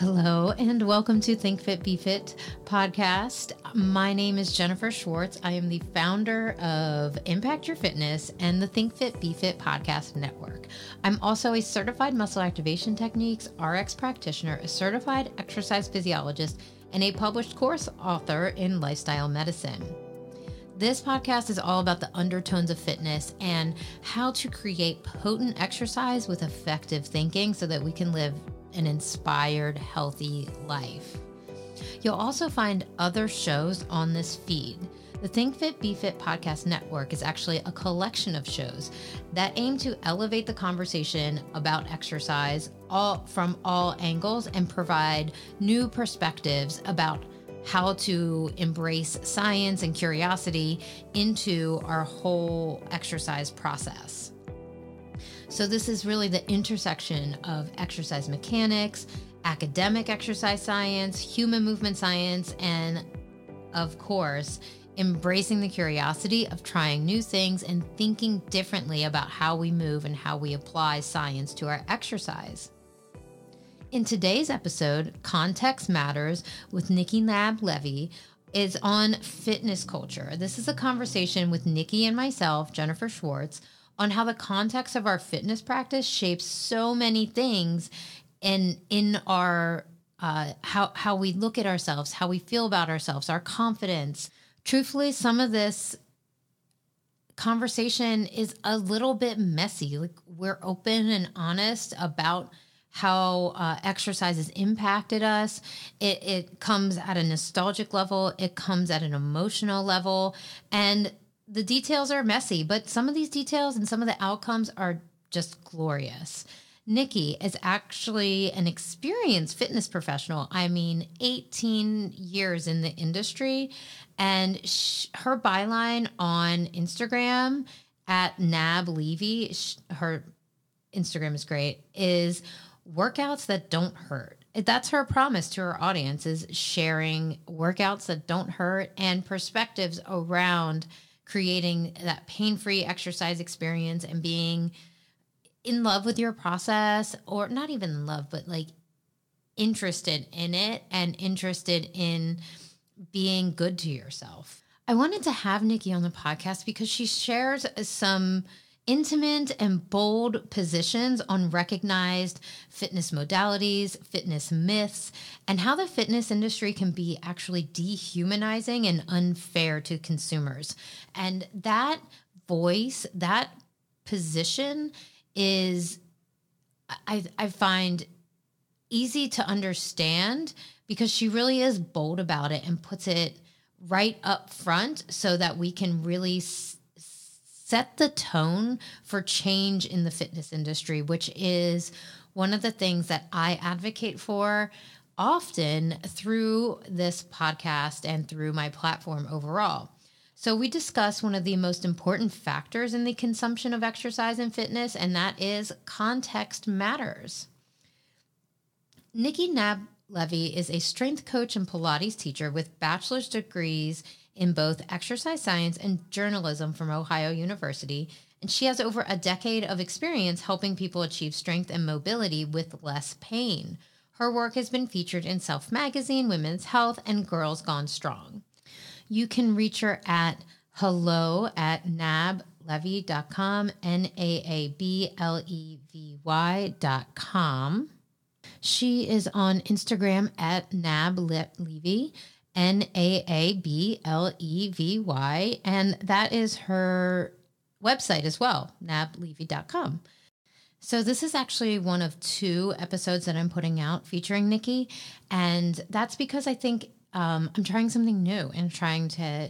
Hello, and welcome to Think Fit Be Fit podcast. My name is Jennifer Schwartz. I am the founder of Impact Your Fitness and the Think Fit Be Fit podcast network. I'm also a certified muscle activation techniques RX practitioner, a certified exercise physiologist, and a published course author in lifestyle medicine. This podcast is all about the undertones of fitness and how to create potent exercise with effective thinking so that we can live an inspired, healthy life. You'll also find other shows on this feed. The Think Fit Be Fit podcast network is actually a collection of shows that aim to elevate the conversation about exercise all from all angles and provide new perspectives about how to embrace science and curiosity into our whole exercise process. So, this is really the intersection of exercise mechanics, academic exercise science, human movement science, and of course, embracing the curiosity of trying new things and thinking differently about how we move and how we apply science to our exercise. In today's episode, Context Matters with Nikki Naab Levy is on fitness culture. This is a conversation with Nikki and myself, Jennifer Schwartz, on how the context of our fitness practice shapes so many things in in our uh, how how we look at ourselves, how we feel about ourselves, our confidence. Truthfully, some of this conversation is a little bit messy. Like we're open and honest about how uh, exercise has impacted us. It, it comes at a nostalgic level. It comes at an emotional level, and the details are messy, but some of these details and some of the outcomes are just glorious. Nikki is actually an experienced fitness professional. I mean, 18 years in the industry. And her byline on Instagram at Naab Levy, her Instagram is great, is workouts that don't hurt. That's her promise to her audience is sharing workouts that don't hurt and perspectives around creating that pain free exercise experience and being in love with your process, or not even in love, but like interested in it and interested in being good to yourself. I wanted to have Nikki on the podcast because she shares some intimate and bold positions on recognized fitness modalities, fitness myths, and how the fitness industry can be actually dehumanizing and unfair to consumers. And that voice, that position is, I, I find easy to understand because she really is bold about it and puts it right up front so that we can really set the tone for change in the fitness industry, which is one of the things that I advocate for often through this podcast and through my platform overall. So, we discuss one of the most important factors in the consumption of exercise and fitness, and that is context matters. Nikki Naab Levy is a strength coach and Pilates teacher with bachelor's degrees in both exercise science and journalism from Ohio University, and she has over a decade of experience helping people achieve strength and mobility with less pain. Her work has been featured in Self Magazine, Women's Health, and Girls Gone Strong. You can reach her at hello at naablevy.com, N A A B L E V Y.com. She is on Instagram at naablevy. N A A B L E V Y. And that is her website as well, naablevy.com. So, this is actually one of two episodes that I'm putting out featuring Nikki. And that's because I think um, I'm trying something new and trying to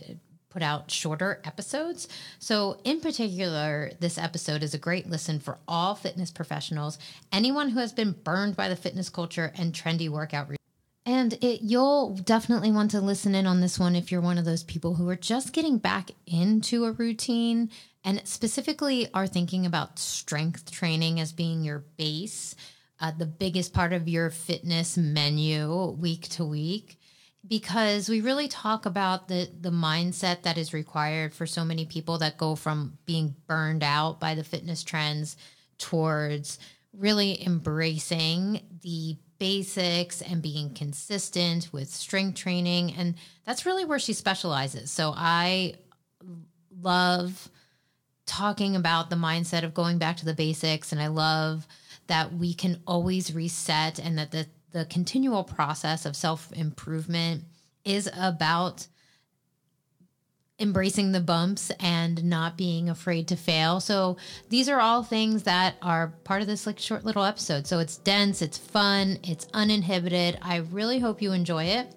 put out shorter episodes. So, in particular, this episode is a great listen for all fitness professionals, anyone who has been burned by the fitness culture and trendy workout and it, you'll definitely want to listen in on this one if you're one of those people who are just getting back into a routine and specifically are thinking about strength training as being your base, uh, the biggest part of your fitness menu week to week. Because we really talk about the the mindset that is required for so many people that go from being burned out by the fitness trends towards really embracing the basics and being consistent with strength training. And that's really where she specializes. So I love talking about the mindset of going back to the basics. And I love that we can always reset and that the, the continual process of self improvement is about embracing the bumps and not being afraid to fail. So these are all things that are part of this like short little episode. So it's dense, it's fun, it's uninhibited. I really hope you enjoy it.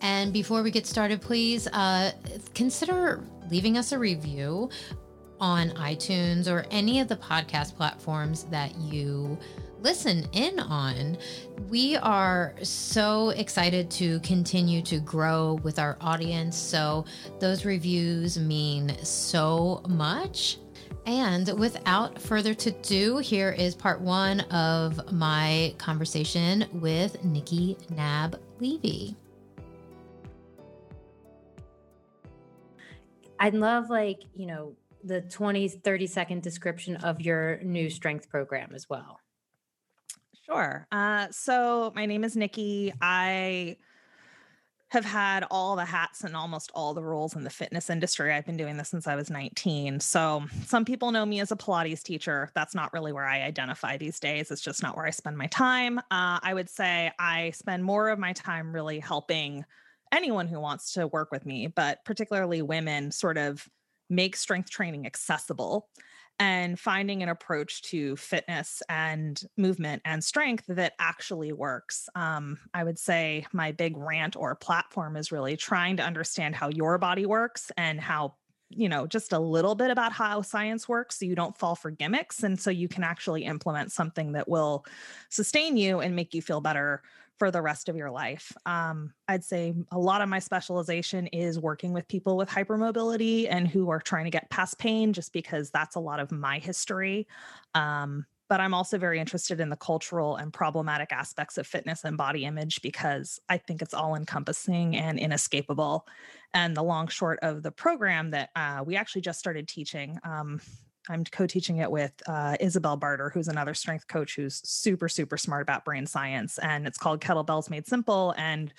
And before we get started, please uh, consider leaving us a review on iTunes or any of the podcast platforms that you listen in on. We are so excited to continue to grow with our audience. So, those reviews mean so much. And without further to do, here is part one of my conversation with Nikki Naab Levy. I'd love, like, you know, the 20, 30 second description of your new strength program as well. Sure. Uh, so my name is Nikki. I have had all the hats and almost all the roles in the fitness industry. I've been doing this since I was 19. So some people know me as a Pilates teacher. That's not really where I identify these days. It's just not where I spend my time. Uh, I would say I spend more of my time really helping anyone who wants to work with me, but particularly women sort of make strength training accessible and finding an approach to fitness and movement and strength that actually works. Um, I would say my big rant or platform is really trying to understand how your body works and how you know just a little bit about how science works so you don't fall for gimmicks and so you can actually implement something that will sustain you and make you feel better for the rest of your life. Um, I'd say a lot of my specialization is working with people with hypermobility and who are trying to get past pain, just because that's a lot of my history. Um, but I'm also very interested in the cultural and problematic aspects of fitness and body image because I think it's all encompassing and inescapable. And the long short of the program that uh, we actually just started teaching um, I'm co-teaching it with uh, Isabel Barter, who's another strength coach who's super, super smart about brain science. And it's called Kettlebells Made Simple. And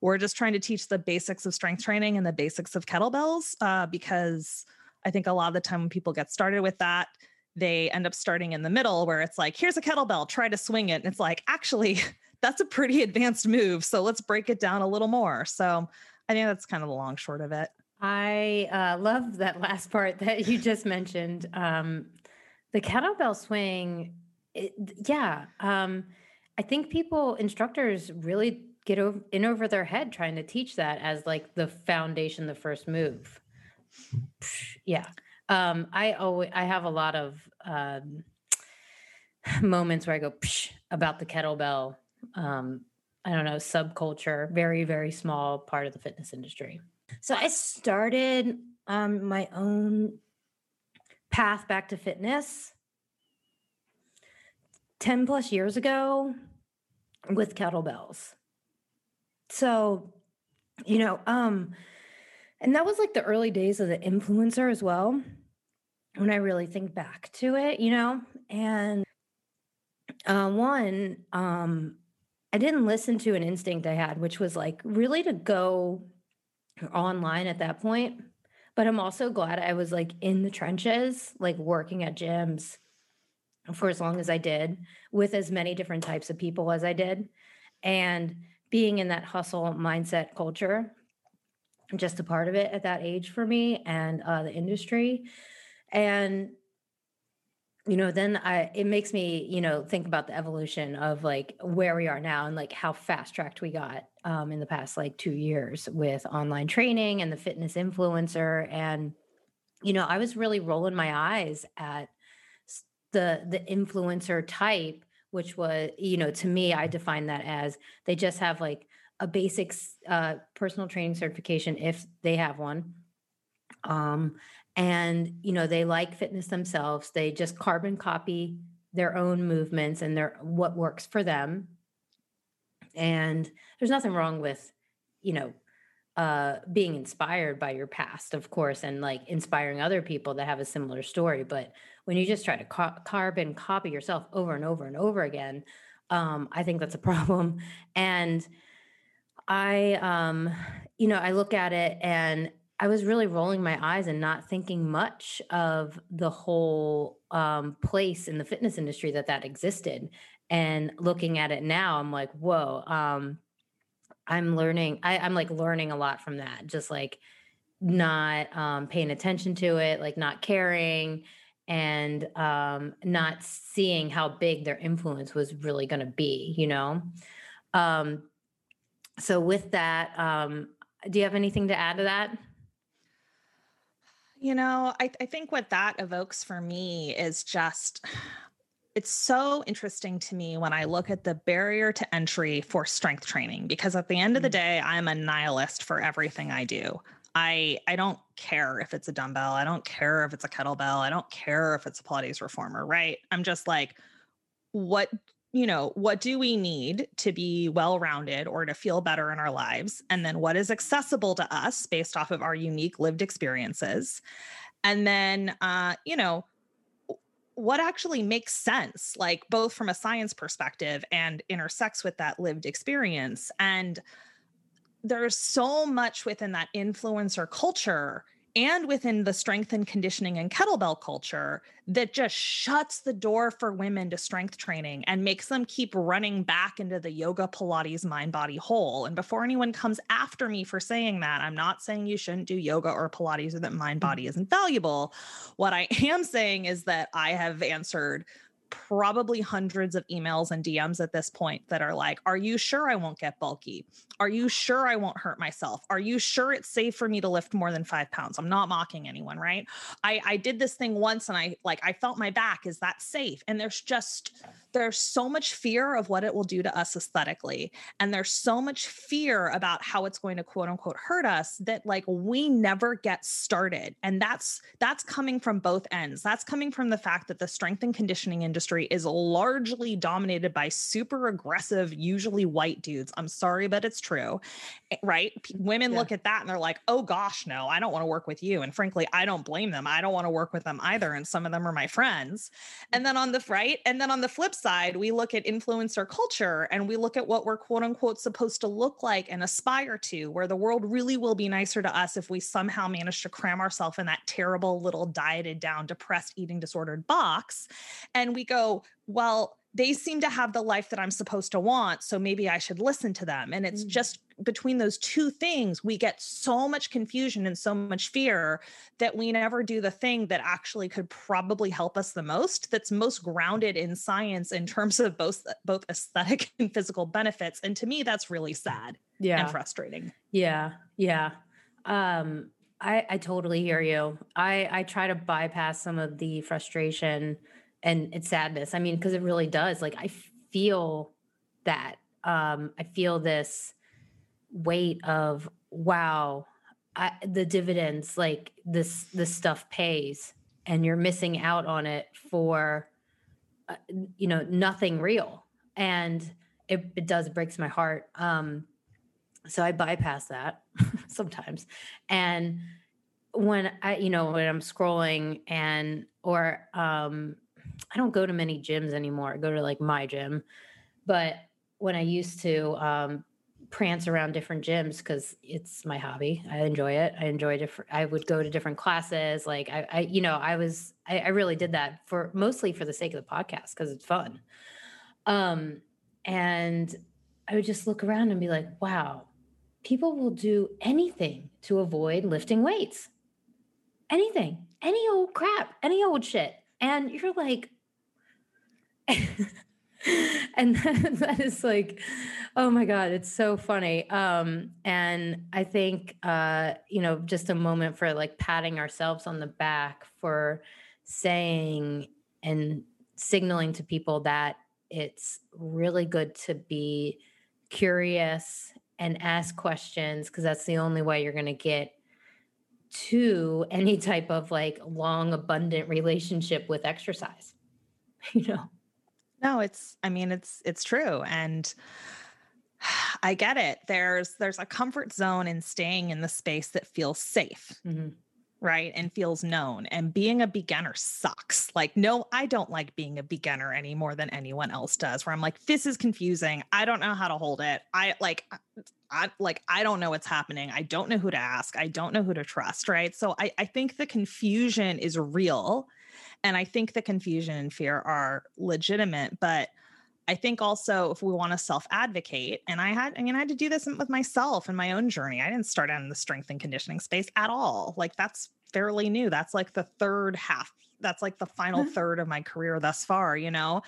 we're just trying to teach the basics of strength training and the basics of kettlebells uh, because I think a lot of the time when people get started with that, they end up starting in the middle where it's like, here's a kettlebell, try to swing it. And it's like, actually, that's a pretty advanced move. So let's break it down a little more. So I think that's kind of the long short of it. I uh, love that last part that you just mentioned. Um, the kettlebell swing, it, yeah. Um, I think people, instructors, really get over, in over their head trying to teach that as like the foundation, the first move. Yeah. Um, I always, I have a lot of um, moments where I go about the kettlebell. Um, I don't know, subculture, very, very small part of the fitness industry. So I started um, my own path back to fitness 10 plus years ago with kettlebells. So, you know, um, and that was like the early days of the influencer as well. When I really think back to it, you know, and uh, one, um, I didn't listen to an instinct I had, which was like really to go online at that point. But I'm also glad I was like in the trenches, like working at gyms for as long as I did with as many different types of people as I did. And being in that hustle mindset culture, just a part of it at that age for me and uh, the industry. And you know then i it makes me you know think about the evolution of like where we are now and like how fast tracked we got um, in the past like two years with online training and the fitness influencer and you know i was really rolling my eyes at the the influencer type which was you know to me i define that as they just have like a basic uh, personal training certification if they have one. Um, and you know they like fitness themselves. They just carbon copy their own movements and their what works for them and there's nothing wrong with you know uh being inspired by your past of course and like inspiring other people that have a similar story but when you just try to ca- carbon copy yourself over and over and over again, um, I think that's a problem. And I, um, you know, I look at it and I was really rolling my eyes and not thinking much of the whole um, place in the fitness industry that that existed. And looking at it now, I'm like, whoa, um, I'm learning. I, I'm like learning a lot from that. Just like not um, paying attention to it, like not caring, and um, not seeing how big their influence was really going to be. You know. Um, so with that, um, do you have anything to add to that? You know, I, I think what that evokes for me is just it's so interesting to me when I look at the barrier to entry for strength training because at the end of the mm-hmm. day, I'm a nihilist for everything I do. I I don't care if it's a dumbbell, I don't care if it's a kettlebell, I don't care if it's a Pilates reformer, right? I'm just like what you know, what do we need to be well rounded or to feel better in our lives? And then what is accessible to us based off of our unique lived experiences? And then, uh, you know, what actually makes sense, like both from a science perspective and intersects with that lived experience. And there's so much within that influencer culture and within the strength and conditioning and kettlebell culture that just shuts the door for women to strength training and makes them keep running back into the yoga pilates mind body hole and before anyone comes after me for saying that i'm not saying you shouldn't do yoga or pilates or that mind mm. body isn't valuable what i am saying is that i have answered probably hundreds of emails and DMs at this point that are like, Are you sure I won't get bulky? Are you sure I won't hurt myself? Are you sure it's safe for me to lift more than five pounds? I'm not mocking anyone, right? I, I did this thing once and I like, I felt my back. Is that safe? And there's just, there's so much fear of what it will do to us aesthetically. And there's so much fear about how it's going to quote unquote hurt us that like we never get started. And that's, that's coming from both ends. That's coming from the fact that the strength and conditioning industry is largely dominated by super aggressive, usually white dudes. I'm sorry, but it's true, right? women yeah. look at that and they're like, oh gosh, no, I don't want to work with you. And frankly, I don't blame them. I don't want to work with them either. And some of them are my friends. Mm. And then on the right, and then on the flip side, we look at influencer culture and we look at what we're quote unquote supposed to look like and aspire to, where the world really will be nicer to us if we somehow manage to cram ourselves in that terrible little dieted down, depressed, eating disordered box. And we go, well, they seem to have the life that I'm supposed to want. So maybe I should listen to them. And it's mm-hmm. just between those two things, we get so much confusion and so much fear that we never do the thing that actually could probably help us the most, that's most grounded in science in terms of both both aesthetic and physical benefits. And to me, that's really sad yeah. and frustrating. Yeah. Yeah. Um, I, I totally hear you. I, I try to bypass some of the frustration and it's sadness. I mean, because it really does. Like I feel that. Um, I feel this weight of wow, I, the dividends, like this this stuff pays, and you're missing out on it for, uh, you know, nothing real, and it, it does breaks my heart. Um, so I bypass that sometimes, and when I, you know, when I'm scrolling and or um I don't go to many gyms anymore. I go to like my gym, but when I used to um, prance around different gyms because it's my hobby, I enjoy it. I enjoy different. I would go to different classes. Like I, I you know, I was, I, I really did that for mostly for the sake of the podcast because it's fun. Um, and I would just look around and be like, wow, people will do anything to avoid lifting weights. Anything, any old crap, any old shit. And you're like, and that, that is like oh my god it's so funny. Um and i think uh you know just a moment for like patting ourselves on the back for saying and signaling to people that it's really good to be curious and ask questions because that's the only way you're going to get to any type of like long abundant relationship with exercise you know no, it's I mean it's it's true and I get it. There's there's a comfort zone in staying in the space that feels safe. Mm-hmm. right and feels known and being a beginner sucks like no i don't like being a beginner any more than anyone else does where i'm like this is confusing i don't know how to hold it i like I like I don't know what's happening. I don't know who to ask. I don't know who to trust, right? So I, I think the confusion is real. And I think the confusion and fear are legitimate, but I think also if we want to self advocate, and I had, I mean, I had to do this with myself in my own journey. I didn't start out in the strength and conditioning space at all. Like that's fairly new. That's like the third half that's like the final third of my career thus far, you know.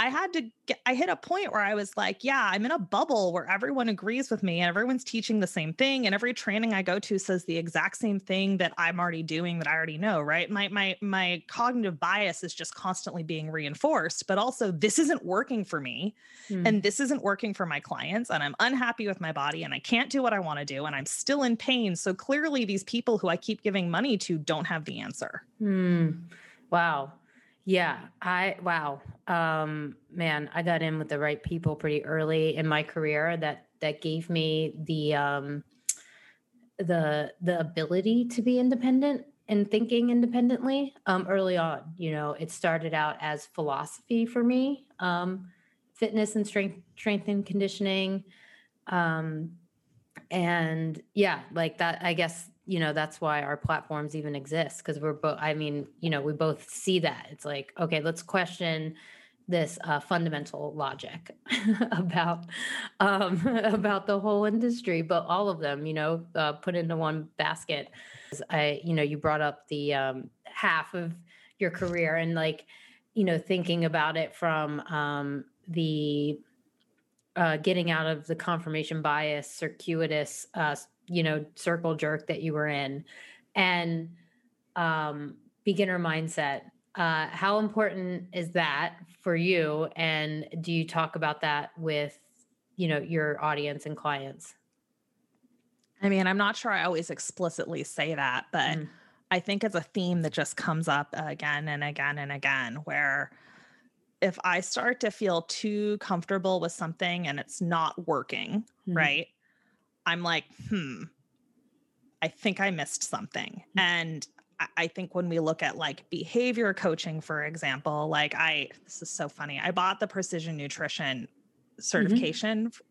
I had to get I hit a point where I was like, yeah, I'm in a bubble where everyone agrees with me and everyone's teaching the same thing and every training I go to says the exact same thing that I'm already doing that I already know, right? My my my cognitive bias is just constantly being reinforced, but also this isn't working for me mm. and this isn't working for my clients and I'm unhappy with my body and I can't do what I want to do and I'm still in pain. So clearly these people who I keep giving money to don't have the answer. Hmm. Wow. Yeah, I wow. Um man, I got in with the right people pretty early in my career that that gave me the um the the ability to be independent and thinking independently um early on, you know, it started out as philosophy for me. Um fitness and strength strength and conditioning um and yeah, like that I guess you know that's why our platforms even exist because we're both i mean you know we both see that. It's like okay let's question this uh, fundamental logic about um, about the whole industry but all of them you know uh, put into one basket. I you know you brought up the um, half of your career and like you know thinking about it from um, the uh, getting out of the confirmation bias circuitous uh, you know circle jerk that you were in and um beginner mindset uh how important is that for you and do you talk about that with you know your audience and clients i mean i'm not sure i always explicitly say that but mm. i think it's a theme that just comes up again and again and again where if i start to feel too comfortable with something and it's not working mm. right I'm like, hmm, I think I missed something. Mm-hmm. And I think when we look at like behavior coaching, for example, like I, this is so funny. I bought the precision nutrition mm-hmm. certification mm-hmm.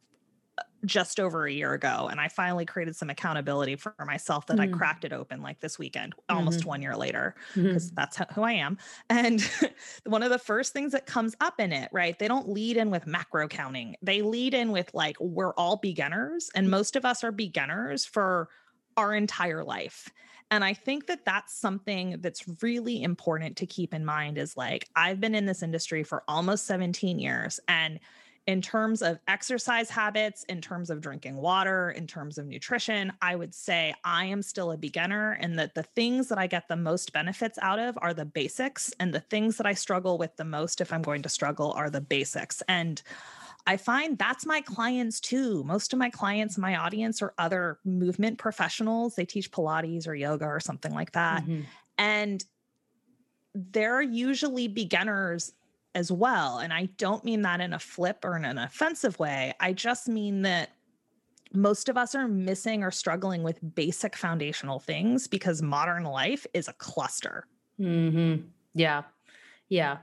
Just over a year ago. And I finally created some accountability for myself that mm-hmm. I cracked it open like this weekend, almost mm-hmm. one year later, because mm-hmm. that's who I am. And one of the first things that comes up in it, right? They don't lead in with macro counting, they lead in with like, we're all beginners. And most of us are beginners for our entire life. And I think that that's something that's really important to keep in mind is like, I've been in this industry for almost 17 years. And in terms of exercise habits, in terms of drinking water, in terms of nutrition, I would say I am still a beginner and that the things that I get the most benefits out of are the basics. And the things that I struggle with the most, if I'm going to struggle, are the basics. And I find that's my clients too. Most of my clients, my audience are other movement professionals. They teach Pilates or yoga or something like that. Mm-hmm. And they're usually beginners as well. And I don't mean that in a flip or in an offensive way. I just mean that most of us are missing or struggling with basic foundational things because modern life is a cluster. Mm-hmm. Yeah. Yeah.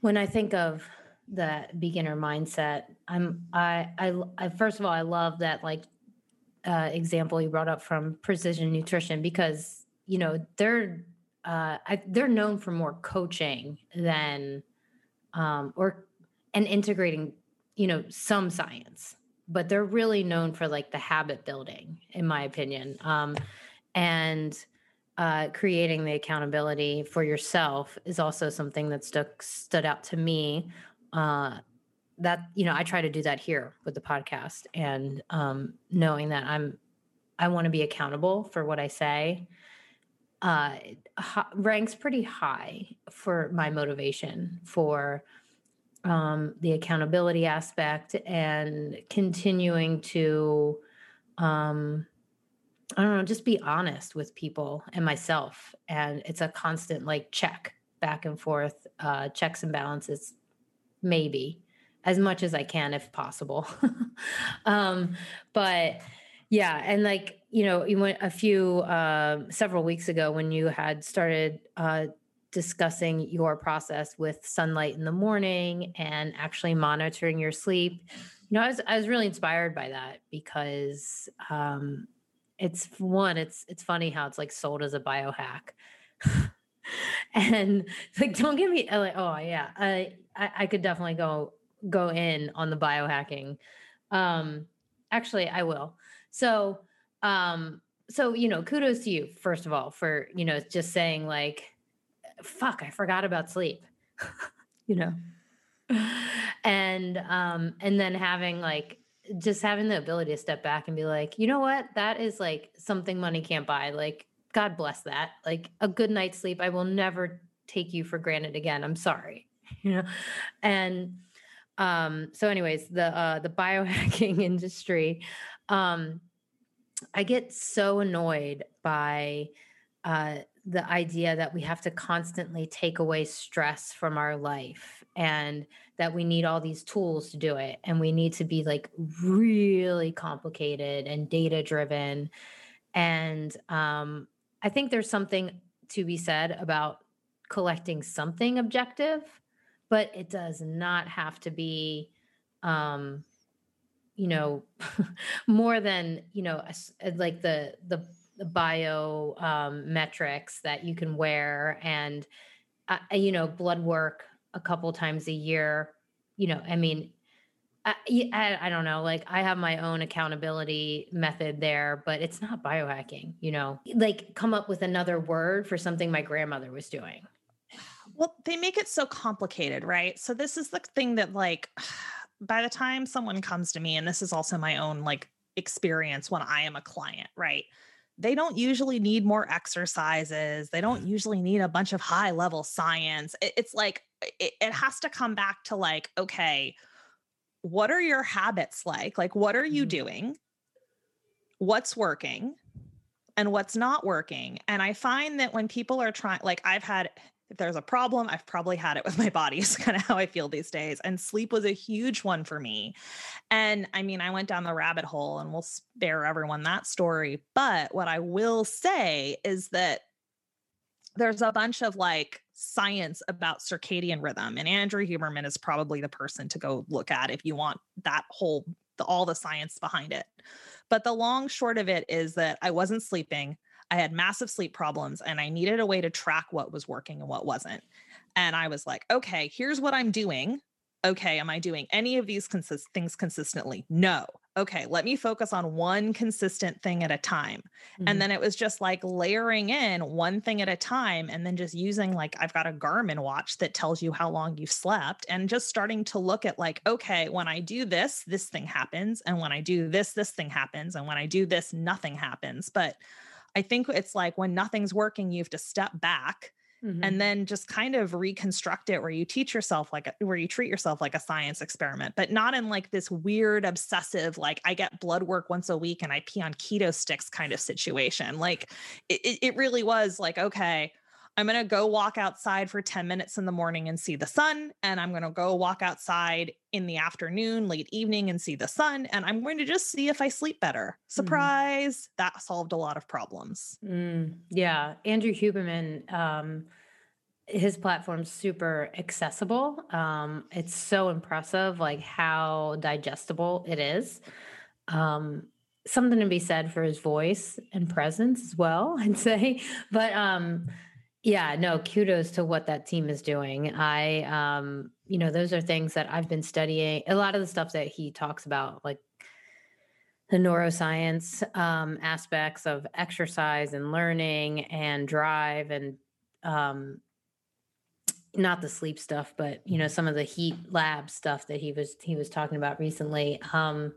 When I think of the beginner mindset. I'm I, I I first of all I love that like uh, example you brought up from precision nutrition because you know they're uh, I, they're known for more coaching than um, or and integrating you know some science, but they're really known for like the habit building, in my opinion, um, and uh, creating the accountability for yourself is also something that stuck stood out to me. Uh, that you know i try to do that here with the podcast and um, knowing that i'm i want to be accountable for what i say uh, ranks pretty high for my motivation for um, the accountability aspect and continuing to um, i don't know just be honest with people and myself and it's a constant like check back and forth uh, checks and balances maybe as much as I can if possible. um, but yeah, and like you know, you went a few, uh, several weeks ago when you had started uh, discussing your process with sunlight in the morning and actually monitoring your sleep. You know, I was I was really inspired by that because um, it's one, it's it's funny how it's like sold as a biohack. and like don't get me like oh yeah I, I i could definitely go go in on the biohacking um actually i will so um so you know kudos to you first of all for you know just saying like fuck i forgot about sleep you know? And um and then having like just having the ability to step back and be like you know what? That is like something money can't buy. Like god bless that. Like a good night's sleep i will never take you for granted again. I'm sorry you know? And um so anyways the uh the biohacking industry um i get so annoyed by uh the idea that we have to constantly take away stress from our life and that we need all these tools to do it and we need to be like really complicated and data driven and um, i think there's something to be said about collecting something objective but it does not have to be um, you know more than you know like the the the bio um, metrics that you can wear and uh, you know blood work a couple times a year you know i mean I, I, I don't know like i have my own accountability method there but it's not biohacking you know like come up with another word for something my grandmother was doing. Well they make it so complicated right? So this is the thing that like by the time someone comes to me and this is also my own like experience when i am a client right they don't usually need more exercises. They don't usually need a bunch of high level science. It's like, it, it, has to come back to like, okay, what are your habits like? Like, what are you mm-hmm. doing? What's working? And what's not working. And I find that when people are trying, like, I've had if there's a problem, I've probably had it with my body. Is kind of how I feel these days. And sleep was a huge one for me. And I mean, I went down the rabbit hole and we'll spare everyone that story. But what I will say is that there's a bunch of like science about circadian rhythm. And Andrew Huberman is probably the person to go look at if you want that whole, the, all the science behind it. But the long short of it is that I wasn't sleeping. I had massive sleep problems and I needed a way to track what was working and what wasn't. And I was like, okay, here's what I'm doing. Okay, am I doing any of these consist- things consistently? No. Okay, let me focus on one consistent thing at a time. Mm-hmm. And then it was just like layering in one thing at a time and then just using like I've got a Garmin watch that tells you how long you've slept and just starting to look at like, okay, when I do this, this thing happens. And when I do this, this thing happens. And when I do this, nothing happens. But I think it's like when nothing's working, you have to step back mm-hmm. and then just kind of reconstruct it where you teach yourself like, a, where you treat yourself like a science experiment, but not in like this weird, obsessive, like I get blood work once a week and I pee on keto sticks kind of situation. Like it, it really was like, okay, I'm going to go walk outside for 10 minutes in the morning and see the sun. And I'm going to go walk outside in the afternoon, late evening, and see the sun. And I'm going to just see if I sleep better. Mm. Surprise. Mm. That solved a lot of problems. Mm, yeah. Andrew Huberman, um, his platform's super accessible. Um, it's so impressive, like how digestible it is. Um, something to be said for his voice and presence as well, I'd say. But um, yeah, no, kudos to what that team is doing. I, um, you know, those are things that I've been studying. A lot of the stuff that he talks about, like the neuroscience um, aspects of exercise and learning and drive and um, not the sleep stuff, but you know, some of the heat lab stuff that he was he was talking about recently. Um,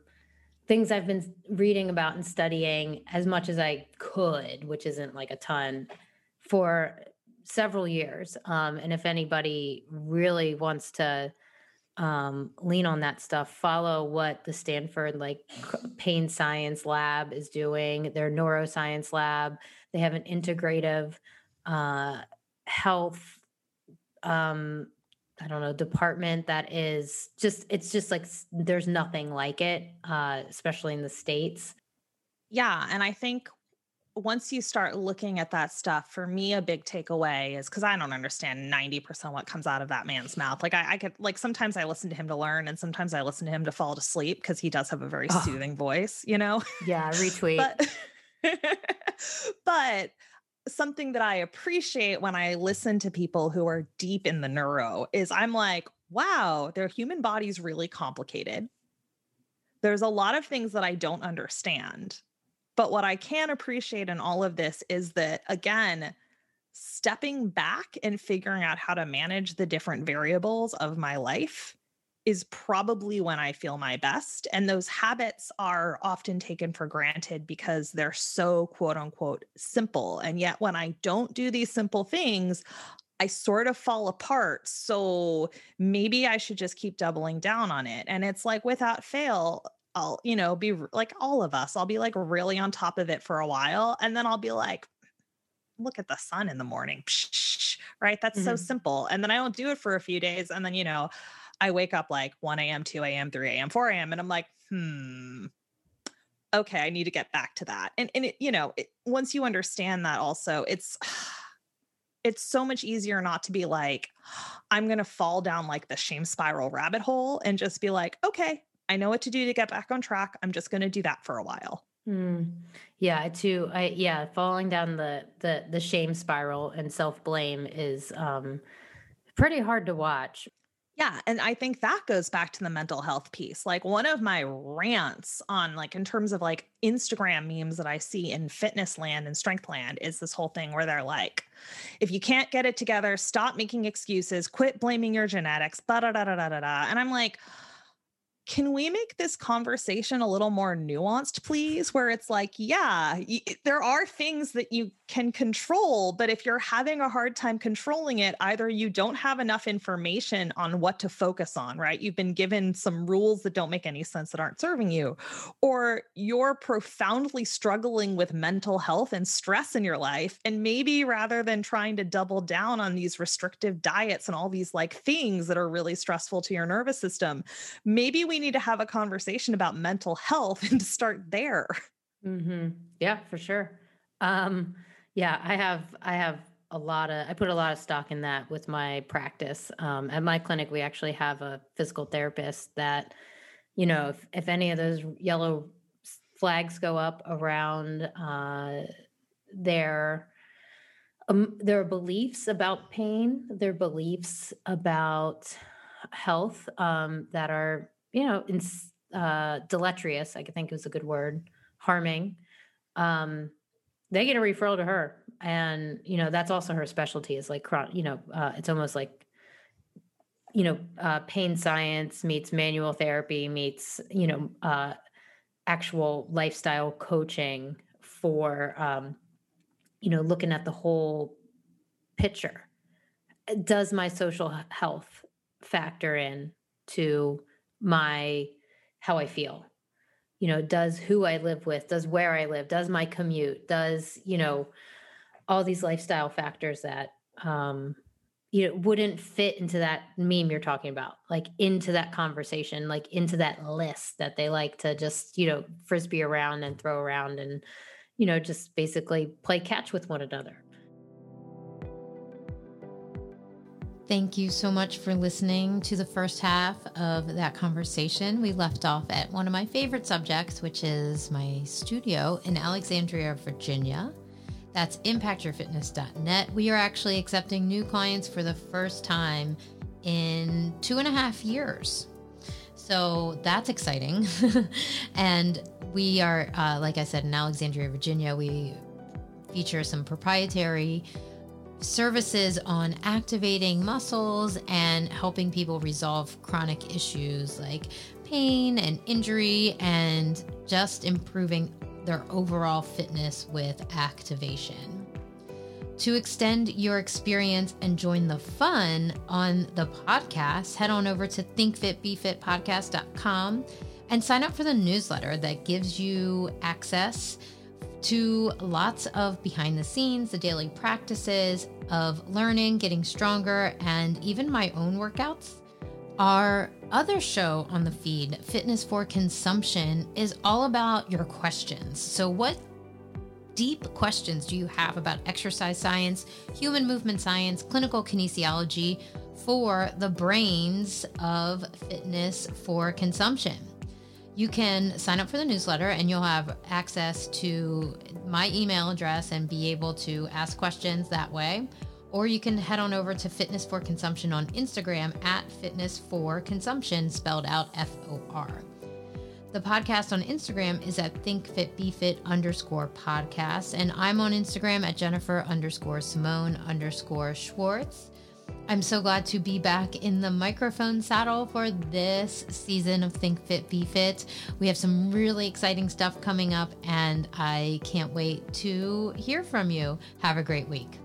things I've been reading about and studying as much as I could, which isn't like a ton for several years. Um, and if anybody really wants to um, lean on that stuff, follow what the Stanford like pain science lab is doing, their neuroscience lab. They have an integrative uh, health, um, I don't know, department that is just, it's just like there's nothing like it, uh, especially in the States. Yeah. And I think once you start looking at that stuff, for me, a big takeaway is because I don't understand 90% what comes out of that man's mouth. Like I, I could like sometimes I listen to him to learn and sometimes I listen to him to fall to sleep because he does have a very oh. soothing voice, you know? Yeah, retweet. but, but something that I appreciate when I listen to people who are deep in the neuro is I'm like, wow, their human body's really complicated. There's a lot of things that I don't understand but what I can appreciate in all of this is that, again, stepping back and figuring out how to manage the different variables of my life is probably when I feel my best. And those habits are often taken for granted because they're so quote unquote simple. And yet, when I don't do these simple things, I sort of fall apart. So maybe I should just keep doubling down on it. And it's like without fail, I'll, you know, be like all of us, I'll be like really on top of it for a while. And then I'll be like, look at the sun in the morning. Right. That's mm-hmm. so simple. And then I don't do it for a few days. And then, you know, I wake up like 1 a.m., 2 a.m., 3 a.m., 4 a.m. And I'm like, hmm, okay, I need to get back to that. And, and it, you know, it, once you understand that also, it's, it's so much easier not to be like, I'm going to fall down like the shame spiral rabbit hole and just be like, okay, I know what to do to get back on track. I'm just going to do that for a while. Mm. Yeah, too. I yeah, falling down the the the shame spiral and self blame is um pretty hard to watch. Yeah, and I think that goes back to the mental health piece. Like one of my rants on like in terms of like Instagram memes that I see in fitness land and strength land is this whole thing where they're like, if you can't get it together, stop making excuses, quit blaming your genetics, da da da da da da. And I'm like, can we make this conversation a little more nuanced, please? Where it's like, yeah, y- there are things that you can control, but if you're having a hard time controlling it, either you don't have enough information on what to focus on, right? You've been given some rules that don't make any sense that aren't serving you, or you're profoundly struggling with mental health and stress in your life. And maybe rather than trying to double down on these restrictive diets and all these like things that are really stressful to your nervous system, maybe we need to have a conversation about mental health and to start there. Mm-hmm. Yeah, for sure. Um, yeah, I have, I have a lot of, I put a lot of stock in that with my practice. Um, at my clinic, we actually have a physical therapist that, you know, if, if any of those yellow flags go up around uh, their um, their beliefs about pain, their beliefs about health um, that are you know, in, uh, deleterious, I think is a good word, harming, um, they get a referral to her. And, you know, that's also her specialty is like, you know, uh, it's almost like, you know, uh, pain science meets manual therapy meets, you know, uh, actual lifestyle coaching for, um, you know, looking at the whole picture. Does my social health factor in to my how I feel. You know, does who I live with, does where I live, does my commute, does, you know, all these lifestyle factors that um you know wouldn't fit into that meme you're talking about like into that conversation like into that list that they like to just you know frisbee around and throw around and you know just basically play catch with one another Thank you so much for listening to the first half of that conversation. We left off at one of my favorite subjects, which is my studio in Alexandria, Virginia. That's impactyourfitness.net. We are actually accepting new clients for the first time in two and a half years. So that's exciting. and we are, uh, like I said, in Alexandria, Virginia, we feature some proprietary services on activating muscles and helping people resolve chronic issues like pain and injury and just improving their overall fitness with activation. To extend your experience and join the fun on the podcast, head on over to thinkfitbefitpodcast.com and sign up for the newsletter that gives you access to lots of behind the scenes, the daily practices of learning, getting stronger, and even my own workouts. Our other show on the feed, Fitness for Consumption, is all about your questions. So, what deep questions do you have about exercise science, human movement science, clinical kinesiology for the brains of fitness for consumption? You can sign up for the newsletter and you'll have access to my email address and be able to ask questions that way. Or you can head on over to Fitness for Consumption on Instagram at Fitness for Consumption, spelled out F O R. The podcast on Instagram is at ThinkFitBeFit underscore podcast. And I'm on Instagram at Jennifer underscore Simone underscore Schwartz. I'm so glad to be back in the microphone saddle for this season of Think Fit Be Fit. We have some really exciting stuff coming up, and I can't wait to hear from you. Have a great week.